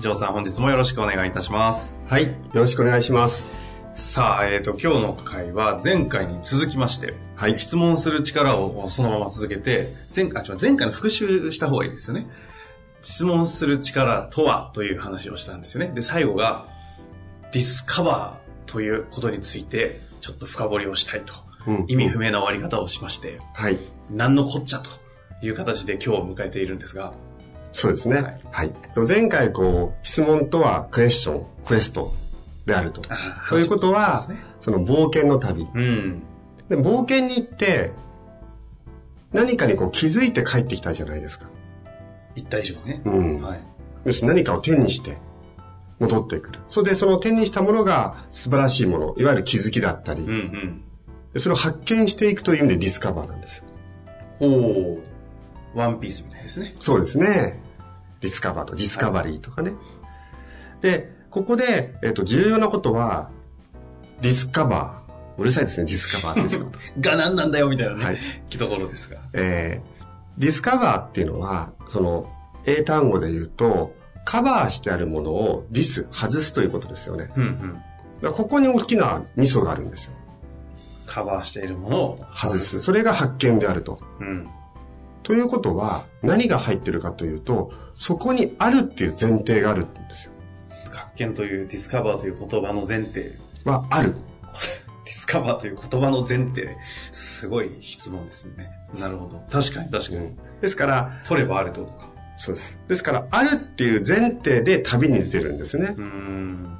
城さん本日もよろしくお願いいたしますはいよろしくお願いしますさあ、えっ、ー、と、今日の回は前回に続きまして、はい、質問する力をそのまま続けて、前あ前回の復習した方がいいですよね。質問する力とはという話をしたんですよね。で、最後が、ディスカバーということについて、ちょっと深掘りをしたいと。うん、意味不明な終わり方をしまして、はい。何のこっちゃという形で今日を迎えているんですが。そうですね。はい。はい、前回、こう、質問とはクエスチョン、クエストであると。ということは、そね、その冒険の旅。うん、で冒険に行って、何かにこう気づいて帰ってきたじゃないですか。行った以上ね。うん。はい。要するに何かを手にして戻ってくる。それでその手にしたものが素晴らしいもの、いわゆる気づきだったり、うんうん、でそれを発見していくという意味で discover なんですよ。おお。ワンピースみたいですね。そうですね。 discover と discovery とかね。はい、で、ここで、えっ、ー、と、重要なことは、discover。うるさいですね、 discover ですよ。が何なんだよ、みたいなね、はい、きところですが。えー、 discover っていうのは、その、英単語で言うと、カバーしてあるものを dis、外すということですよね。うんうん、ここに大きなミソがあるんですよ。カバーしているものを外す。それが発見であると。うん、ということは、何が入ってるかというと、そこにあるっていう前提があるんですよ。見というディスカバーという言葉の前提はある。ディスカバーという言葉の前提、すごい質問ですね。なるほど。確かに確かに。うん、ですから、取ればあるってことか。そうです。ですから、あるっていう前提で旅に出てるんですね。うん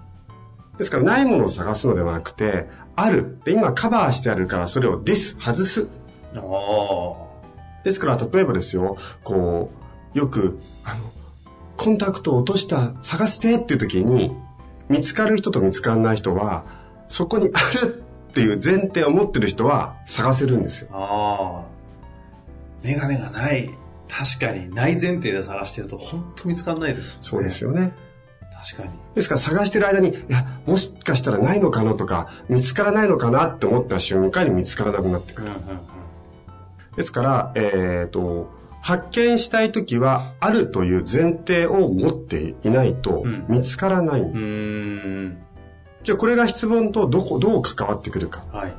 ですから、ないものを探すのではなくて、ある。で、今カバーしてあるから、それをディス、外す。ああ。ですから、例えばですよ、こう、よく、あの、コンタクトを落とした、探してっていう時に、見つかる人と見つからない人は、そこにあるっていう前提を持ってる人は探せるんですよ。ああ。メガネがない。確かに、ない前提で探してると本当見つかんないです、ね、そうですよね。確かに。ですから探してる間に、いや、もしかしたらないのかなとか、見つからないのかなって思った瞬間に見つからなくなってくる。うんうんうん、ですから、えっ、ー、と、発見したいときは、あるという前提を持っていないと見つからない。うん、じゃあこれが質問とどこ、どう関わってくるか。はい、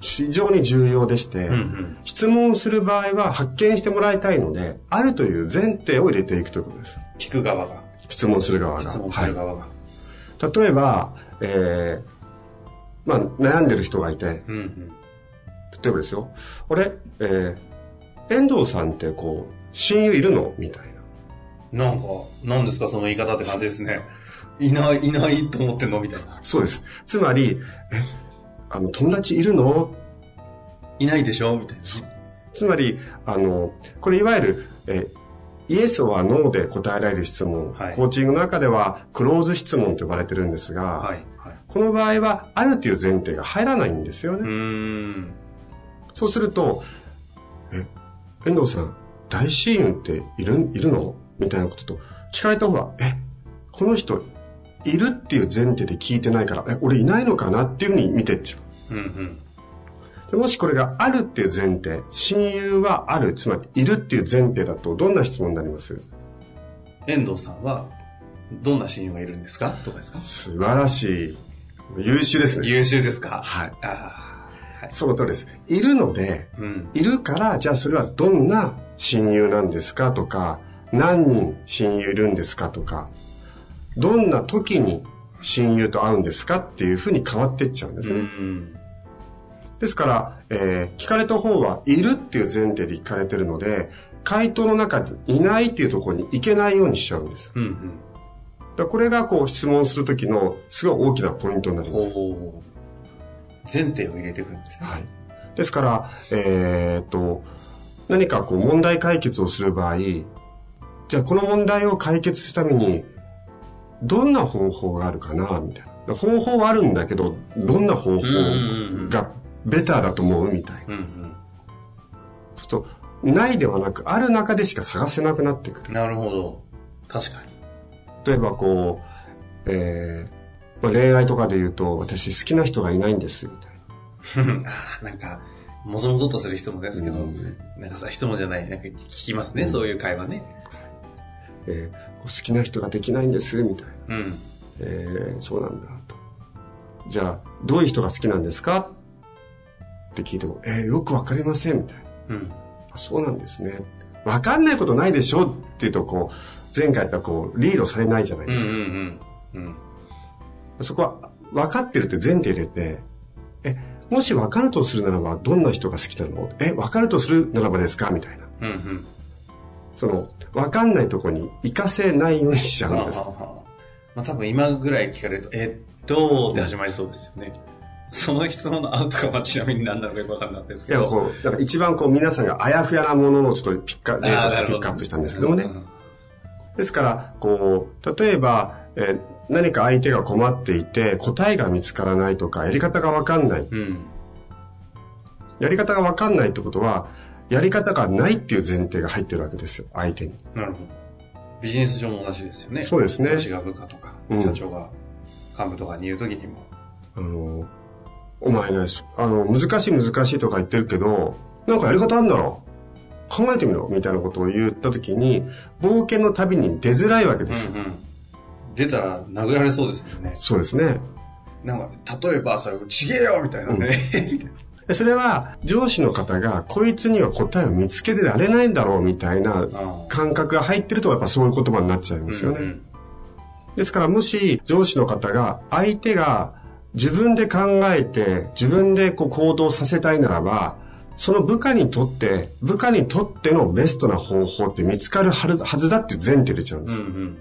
非常に重要でして、うんうん、質問する場合は発見してもらいたいので、あるという前提を入れていくということです。聞く側が。質問する側が。質問する側が。はい、例えば、えー、まあ、悩んでる人がいて、うんうん、例えばですよ、俺、えー、遠藤さんってこう、親友いるの？みたいな。なんか、何ですか？その言い方って感じですね。いない、いないと思ってんの？みたいな。そうです。つまり、え、あの、友達いるの？いないでしょ？みたいな。つまり、あの、これいわゆる、え、イエスはノーで答えられる質問、はい、コーチングの中ではクローズ質問と呼ばれてるんですが、はいはい、この場合はあるという前提が入らないんですよね。そうすると、え、遠藤さん、大親友っている、いるの？みたいなことと聞かれた方が、え、この人、いるっていう前提で聞いてないから、え、俺いないのかな？っていうふうに見てっちゃう。うんうん、もしこれがあるっていう前提、親友はある、つまりいるっていう前提だと、どんな質問になります？遠藤さんは、どんな親友がいるんですか？とかですか？素晴らしい。優秀ですね。優秀ですか？はい。あその通りです。いるので、うん、いるから、じゃあそれはどんな親友なんですかとか、何人親友いるんですかとか、どんな時に親友と会うんですかっていうふうに変わっていっちゃうんですね。うん、ですから、えー、聞かれた方はいるっていう前提で聞かれてるので、回答の中にいないっていうところに行けないようにしちゃうんです。うんうん、これがこう質問するときのすごい大きなポイントになります。前提を入れていくんですね。はい。ですから、えー、っと、何かこう問題解決をする場合、じゃあこの問題を解決するために、どんな方法があるかな、みたいな。方法はあるんだけど、どんな方法がベターだと思うみたいな。うんうん、そうすると、ないではなく、ある中でしか探せなくなってくる。なるほど。確かに。例えばこう、えー、まあ、恋愛とかで言うと、私好きな人がいないんです、みたいな。ああ、なんか、もぞもぞとする質問ですけど、うん、なんかさ、質問じゃない、なんか聞きますね、うん、そういう会話ね。えー、好きな人ができないんです、みたいな。うん。えー、そうなんだ、と。じゃあ、どういう人が好きなんですか？って聞いても、えー、よくわかりません、みたいな。うん。あそうなんですね。わかんないことないでしょ？って言うと、こう、前回やったらこう、リードされないじゃないですか。うんうん、うん、そこは、分かってるって前提入れて、え、もし分かるとするならば、どんな人が好きなの？え、分かるとするならばですか？みたいな。うんうん、その、分かんないとこに行かせないようにしちゃうんです。はははまあ多分今ぐらい聞かれると、えっと、って始まりそうですよね。その質問のアウトカムはちなみに何なのかよくわかんないですけど。いや、こう、だから一番こう皆さんがあやふやなもののちょっとピッカ、例としてピックアップしたんですけどもね。ですから、こう、例えば、え何か相手が困っていて、答えが見つからないとか、やり方がわかんない。うん、やり方がわかんないってことは、やり方がないっていう前提が入ってるわけですよ、相手に。なるほど。ビジネス上も同じですよね。そうですね。私が部下とか、社長が幹部とかに言うときにも。あの、お前ね、あの、難しい難しいとか言ってるけど、なんかやり方あるんだろ？考えてみろみたいなことを言った時に、冒険の旅に出づらいわけですよ。うんうん、出たら殴られそうですよね。そうですね。なんか、例えば、それ、ちげえよみたいなね。うん、それは、上司の方が、こいつには答えを見つけてられないんだろうみたいな感覚が入ってると、やっぱそういう言葉になっちゃいますよね。うんうん、ですから、もし、上司の方が、相手が、自分で考えて、自分でこう行動させたいならば、その部下にとって、部下にとってのベストな方法って見つかるはずだって前提でちゃうんですよ。うんうん、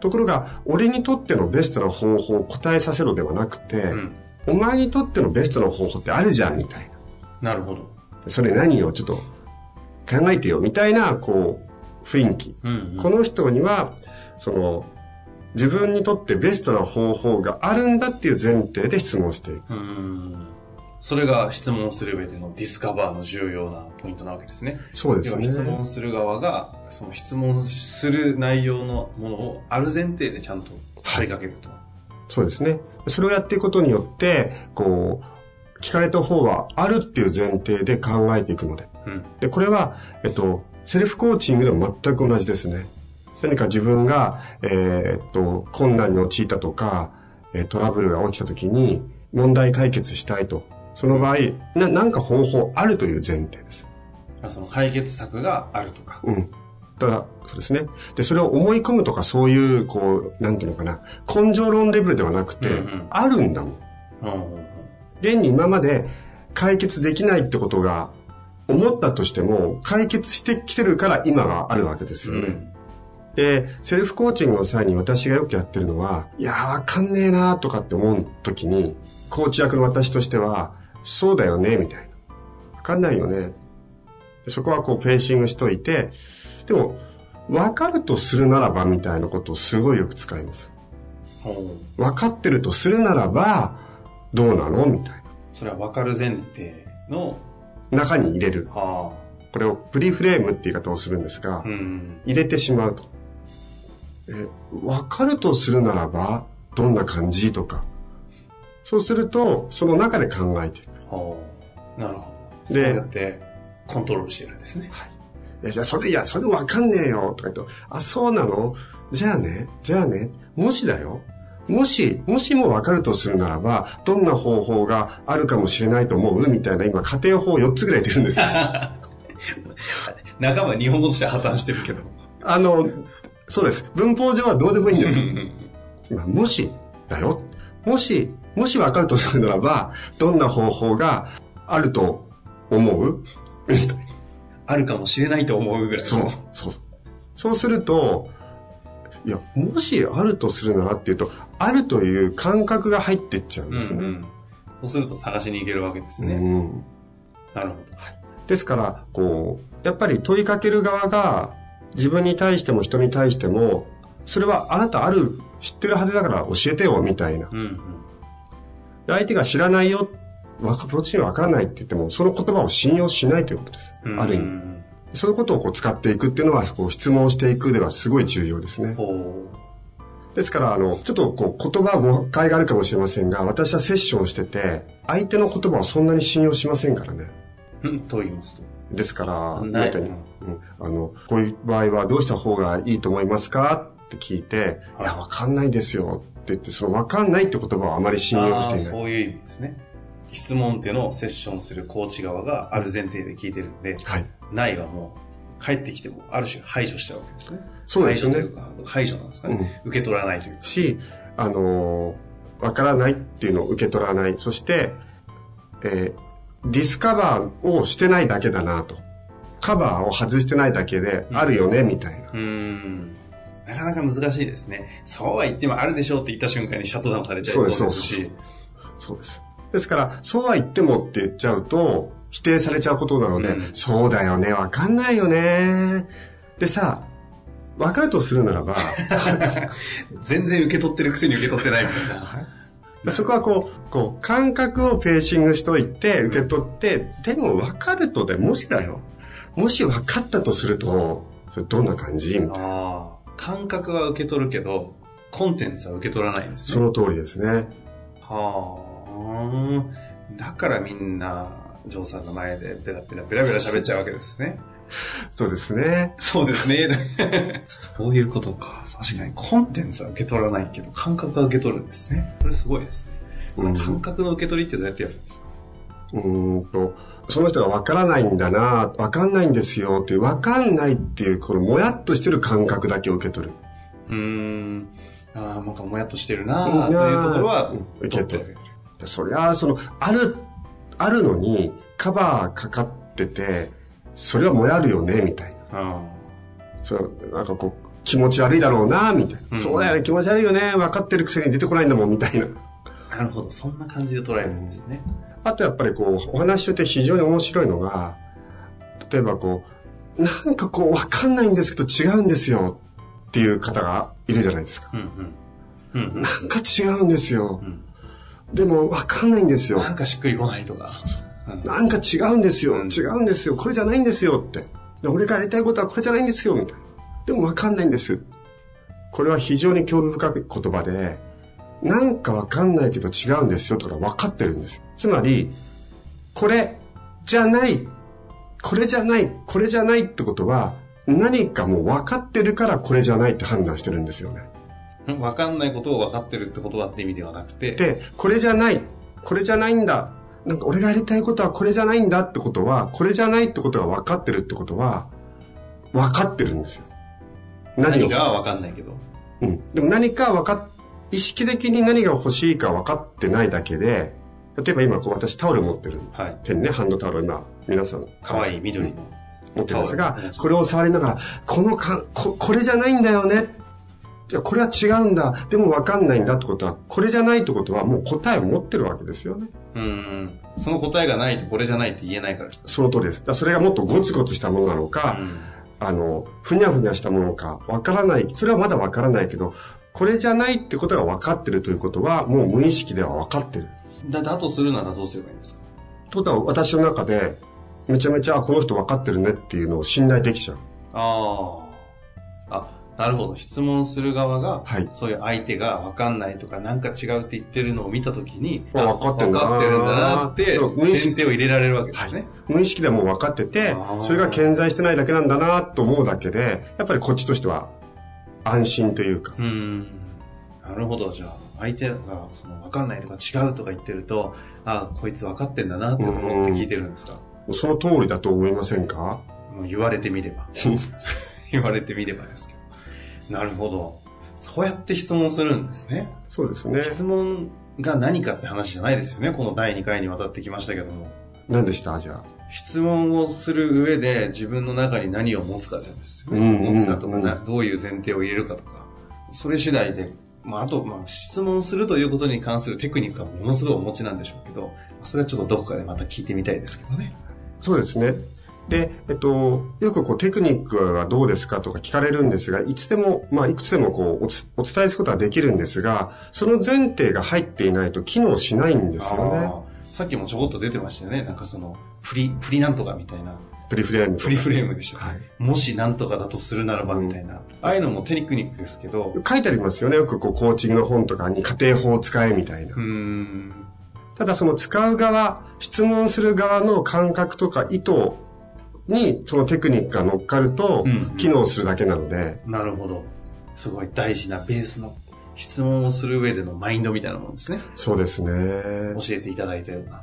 ところが、俺にとってのベストな方法を答えさせろではなくて、うん、お前にとってのベストな方法ってあるじゃん、みたいな。なるほど。それ何をちょっと考えてよ、みたいな、こう、雰囲気。うんうん、この人には、その、自分にとってベストな方法があるんだっていう前提で質問していく。それが質問する上でのディスカバーの重要なポイントなわけですね。そうですね。質問する側が、その質問する内容のものをある前提でちゃんと問いかけると、はい。そうですね。それをやっていくことによって、こう、聞かれた方はあるっていう前提で考えていくので。うん、で、これは、えっと、セルフコーチングでも全く同じですね。何か自分が、えー、っと、困難に陥ったとか、トラブルが起きた時に問題解決したいと。その場合、な、なんか方法あるという前提です。あその解決策があるとか。うん。ただ、そうですね。で、それを思い込むとかそういう、こう、なんていうのかな、根性論レベルではなくて、うんうん、あるんだもん。うんうん、現に今まで解決できないってことが思ったとしても、解決してきてるから今があるわけですよね。うんで、セルフコーチングの際に私がよくやってるのは、いやーわかんねえなーとかって思う時に、コーチ役の私としては、そうだよね、みたいな。わかんないよね。そこはこうペーシングしといて、でも、わかるとするならばみたいなことをすごいよく使います。わかってるとするならば、どうなの？みたいな。それはわかる前提の中に入れる。これをプリフレームって言い方をするんですが、うん、入れてしまうと。え、わかるとするならば、どんな感じ？とか。そうすると、その中で考えていく。なるほど。で、そうやってコントロールしてるんですね。はい。いや、じゃあそれ、いや、それわかんねえよ、とか言うと、あ、そうなの？じゃあね、じゃあね、もしだよ。もし、もしもわかるとするならば、どんな方法があるかもしれないと思う？みたいな、今、家庭法4つぐらい出るんですよ。仲間日本語として破綻してるけど。あの、そうです。文法上はどうでもいいんです。今、もし、だよ。もし、もし分かるとするならば、どんな方法があると思う？あるかもしれないと思うぐらい。そう、そう。そうすると、いや、もしあるとするならっていうと、あるという感覚が入ってっちゃうんですね。うんうん、そうすると探しに行けるわけですね。うん、なるほど。はい、ですから、こう、やっぱり問いかける側が、自分に対しても人に対しても、それはあなたある、知ってるはずだから教えてよ、みたいな。うんうん、相手が知らないよ、わか、プロチンわからないって言っても、その言葉を信用しないということです。ある意味。そういうことをこう使っていくっていうのは、こう質問していくではすごい重要ですね。ですから、あの、ちょっとこう言葉誤解があるかもしれませんが、私はセッションしてて、相手の言葉をそんなに信用しませんからね。うん、と言いますと。ですから、なたに、うん、あの、こういう場合はどうした方がいいと思いますか？って聞いて、いや、わかんないですよって言って、そのわかんないって言葉はあまり信用していない。そういう意味ですね。質問っていうのをセッションするコーチ側がある前提で聞いてるんで、はい、ないはもう、帰ってきても、ある種排除しちゃうわけですね。そうですね。排除というか、排除なんですかね。うん、受け取らないというし、あのー、わからないっていうのを受け取らない。そして、えー、 discover をしてないだけだなと。カバーを外してないだけで、あるよね、みたいな。うん。なかなか難しいですね。そうは言ってもあるでしょうって言った瞬間にシャットダウンされちゃいそうです。そうそうそうです。ですから、そうは言ってもって言っちゃうと、否定されちゃうことなので、うん、そうだよね、わかんないよね。でさ、わかるとするならば、全然受け取ってるくせに受け取ってないみたいな。そこはこう、こう、感覚をペーシングしといて、受け取って、でも分かるとで、もしだよ。もし分かったとすると、どんな感じみたいな。感覚は受け取るけど、コンテンツは受け取らないんですね。その通りですね。はあ。だからみんな、ジョーさんの前でペラペラペラペラ喋っちゃうわけですね。そうですね。そうですね。そういうことか。確かにコンテンツは受け取らないけど、感覚は受け取るんですね。それすごいですね。うん、感覚の受け取りってどうやってやるんですか？うんと、その人がわからないんだな、わかんないんですよっていう、わかんないっていう、このもやっとしてる感覚だけを受け取る。うん。ああ、なんかもやっとしてるなというところは、受け取る。そりゃ、その、ある、あるのに、カバーかかってて、それはもやるよね、みたいな。そう、なんかこう、気持ち悪いだろうな、みたいな。うん、そうだよね、気持ち悪いよね、分かってるくせに出てこないんだもん、みたいな。なるほど、そんな感じで捉えるんですね。あとやっぱりこう、お話ししてて非常に面白いのが、例えばこう、なんかこう、わかんないんですけど違うんですよっていう方がいるじゃないですか。うんうん、なんか違うんですよ。うん、でもわかんないんですよ。なんかしっくりこないとか。そうそうなんか違うんですよ、違うんですよ、これじゃないんですよって。で俺がやりたいことはこれじゃないんですよ、みたいな。でもわかんないんです。これは非常に興味深い言葉で、なんかわかんないけど違うんですよとか分かってるんですよ。つまり、これじゃない、これじゃない、これじゃないってことは、何かもう分かってるからこれじゃないって判断してるんですよね。分かんないことを分かってるってことだって意味ではなくて。で、これじゃない、これじゃないんだ。なんか俺がやりたいことはこれじゃないんだってことは、これじゃないってことが分かってるってことは、分かってるんですよ。何何かは分かんないけど。うん。でも何か分かっ、意識的に何が欲しいか分かってないだけで、例えば今こう私タオル持ってる。はい。点ね、ハンドタオル今、皆さん。かわいい緑の。持ってるんですが、これを触りながら、このかこ、これじゃないんだよね。いや、これは違うんだ。でも分かんないんだってことは、これじゃないってことはもう答えを持ってるわけですよね。うん。その答えがないとこれじゃないって言えないからですその通りです。だそれがもっとゴツゴツしたものなのか、うん、あの、ふにゃふにゃしたものか、分からない。それはまだ分からないけど、これじゃないってことが分かってるということは、もう無意識では分かってる。だだとするならどうすればいいんですか？ということは私の中で、めちゃめちゃ、この人分かってるねっていうのを信頼できちゃう。ああ。あ、なるほど。質問する側が、はい、そういう相手が分かんないとか、なんか違うって言ってるのを見たときに、分かってるんだ分かってるんだなって、先手を入れられるわけですね、はい。無意識でも分かってて、それが顕在してないだけなんだなと思うだけで、やっぱりこっちとしては安心というか。うん。なるほど。じゃあ、相手がその分かんないとか違うとか言ってると、ああ、こいつ分かってんだなって思って聞いてるんですか？その通りだと思いませんか？言われてみれば。言われてみればですけど。なるほど。そうやって質問するんですね。そうですね。質問が何かって話じゃないですよね。この第2回にわたってきましたけども。何でした？じゃあ。質問をする上で自分の中に何を持つかですよね。持つかとか、どういう前提を入れるかとか。それ次第で、まあ、あと、まあ、質問するということに関するテクニックはものすごいお持ちなんでしょうけど、それはちょっとどこかでまた聞いてみたいですけどね。そうですね。で、えっと、よくこうテクニックはどうですかとか聞かれるんですが、いつでも、まあ、いくつでもこうお伝えすることはできるんですが、その前提が入っていないと機能しないんですよね。さっきもちょこっと出てましたよね。なんかその、プリ、プリなんとかみたいな。プリフレーム。プリフレームでしょ。はい。もしなんとかだとするならばみたいな。うん、ああいうのもテクニックですけど。書いてありますよね。よくこうコーチングの本とかに家庭法を使えみたいな。うん。ただその使う側、質問する側の感覚とか意図にそのテクニックが乗っかると、機能するだけなので、うんうん。なるほど。すごい大事なベースの質問をする上でのマインドみたいなもんですね。そうですね。教えていただいたような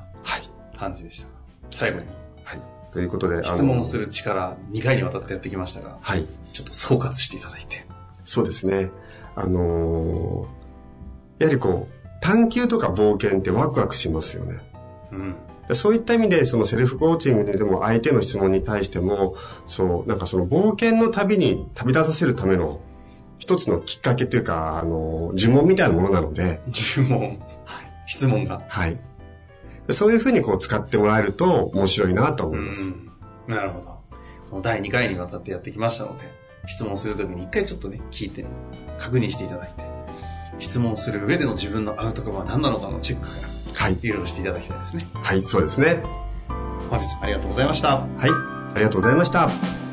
感じでした。最後に。はい。ということで、質問する力、2回にわたってやってきましたが、はい。ちょっと総括していただいて。そうですね。あのー、やはりこう、探求とか冒険ってワクワクしますよね。うん。そういった意味で、そのセルフコーチングででも相手の質問に対しても、そう、なんかその冒険の旅に旅立たせるための一つのきっかけというか、あの、呪文みたいなものなので。呪文。はい。質問が。はい。そういうふうにこう使ってもらえると面白いなと思います。なるほど。この第2回にわたってやってきましたので、質問するときに一回ちょっとね、聞いて、確認していただいて、質問する上での自分のアウトカムは何なのかのチェックから、はい。いろいろしていただきたいですね。はい、そうですね。本日ありがとうございました。はい、ありがとうございました。